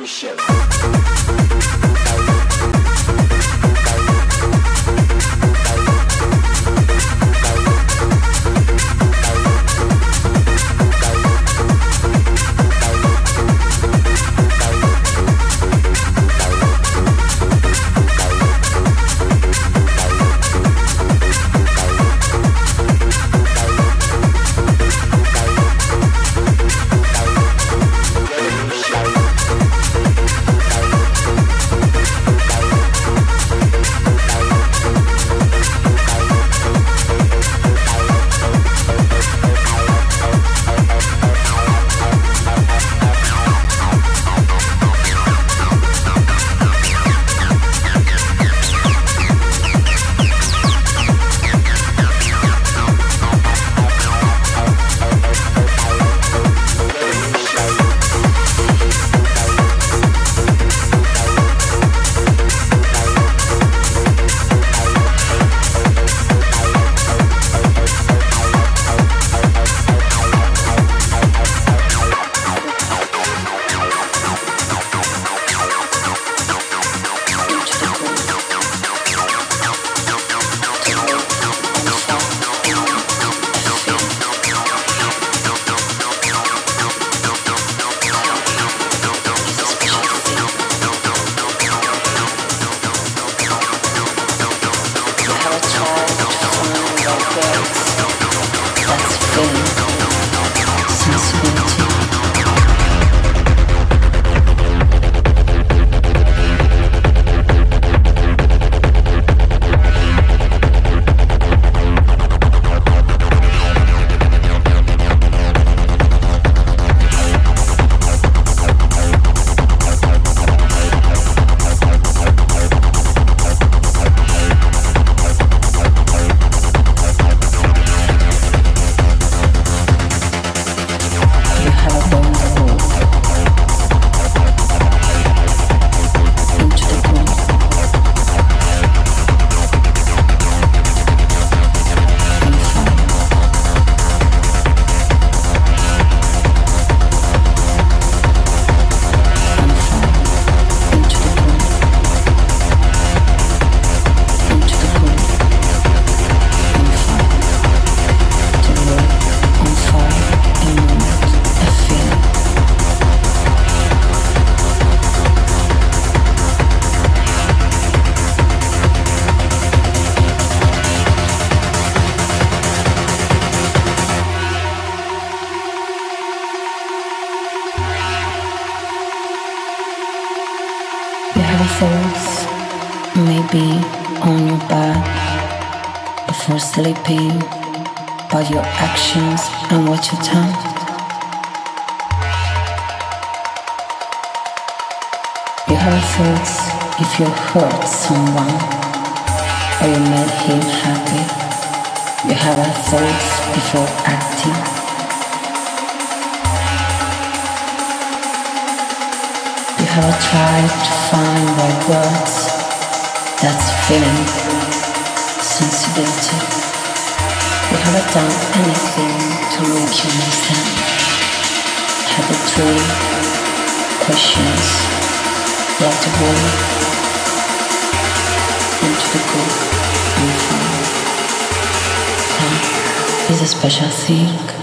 Michelle. Sleeping, hurt someone or you made him happy. You have a thought before acting. You have tried to find right words. That's feeling sensibility. You haven't done anything to make you understand. Have the three questions like the water is a special thing.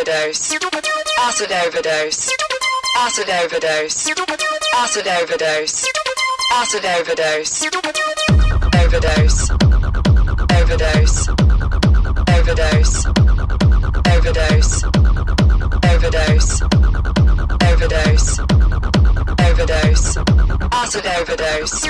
overdose. Acid overdose. Acid overdose. Acid overdose. Acid overdose. Overdose. Overdose. Overdose. Overdose. Overdose. Overdose. Overdose. Acid overdose.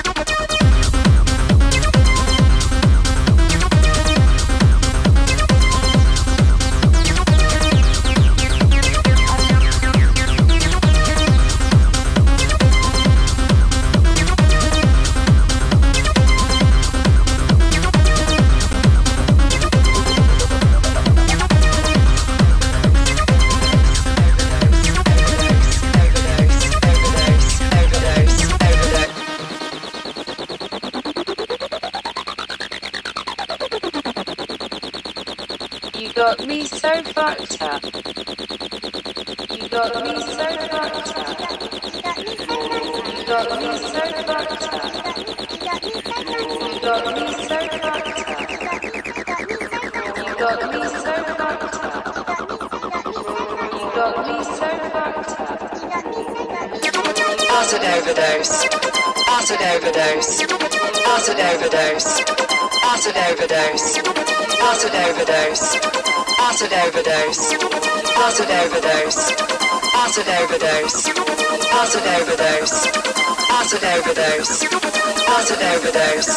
Overdose. Acid overdose. Acid overdose. Acid overdose. Acid overdose acid overdose, acid overdose, acid overdose, acid overdose, acid overdose, acid overdose,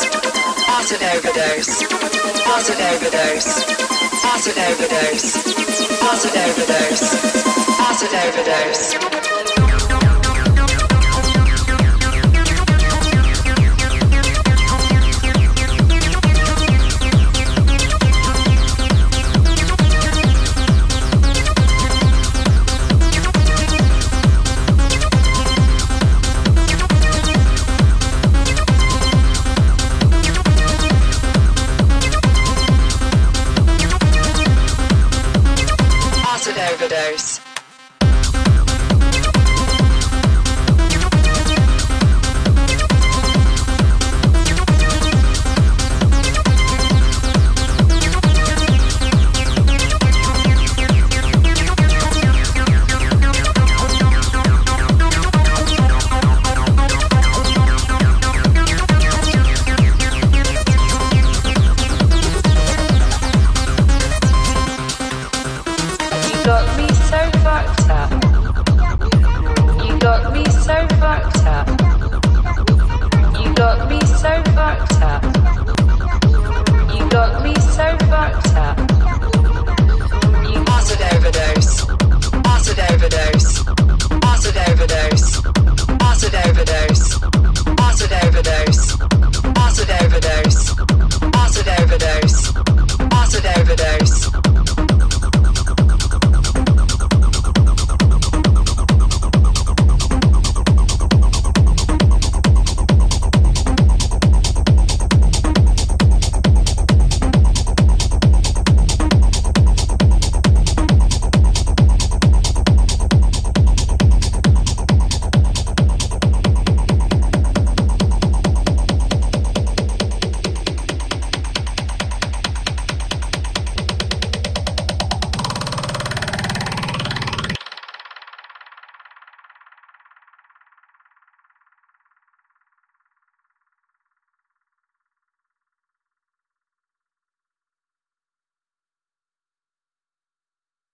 acid overdose, acid overdose, acid overdose, acid overdose, acid overdose.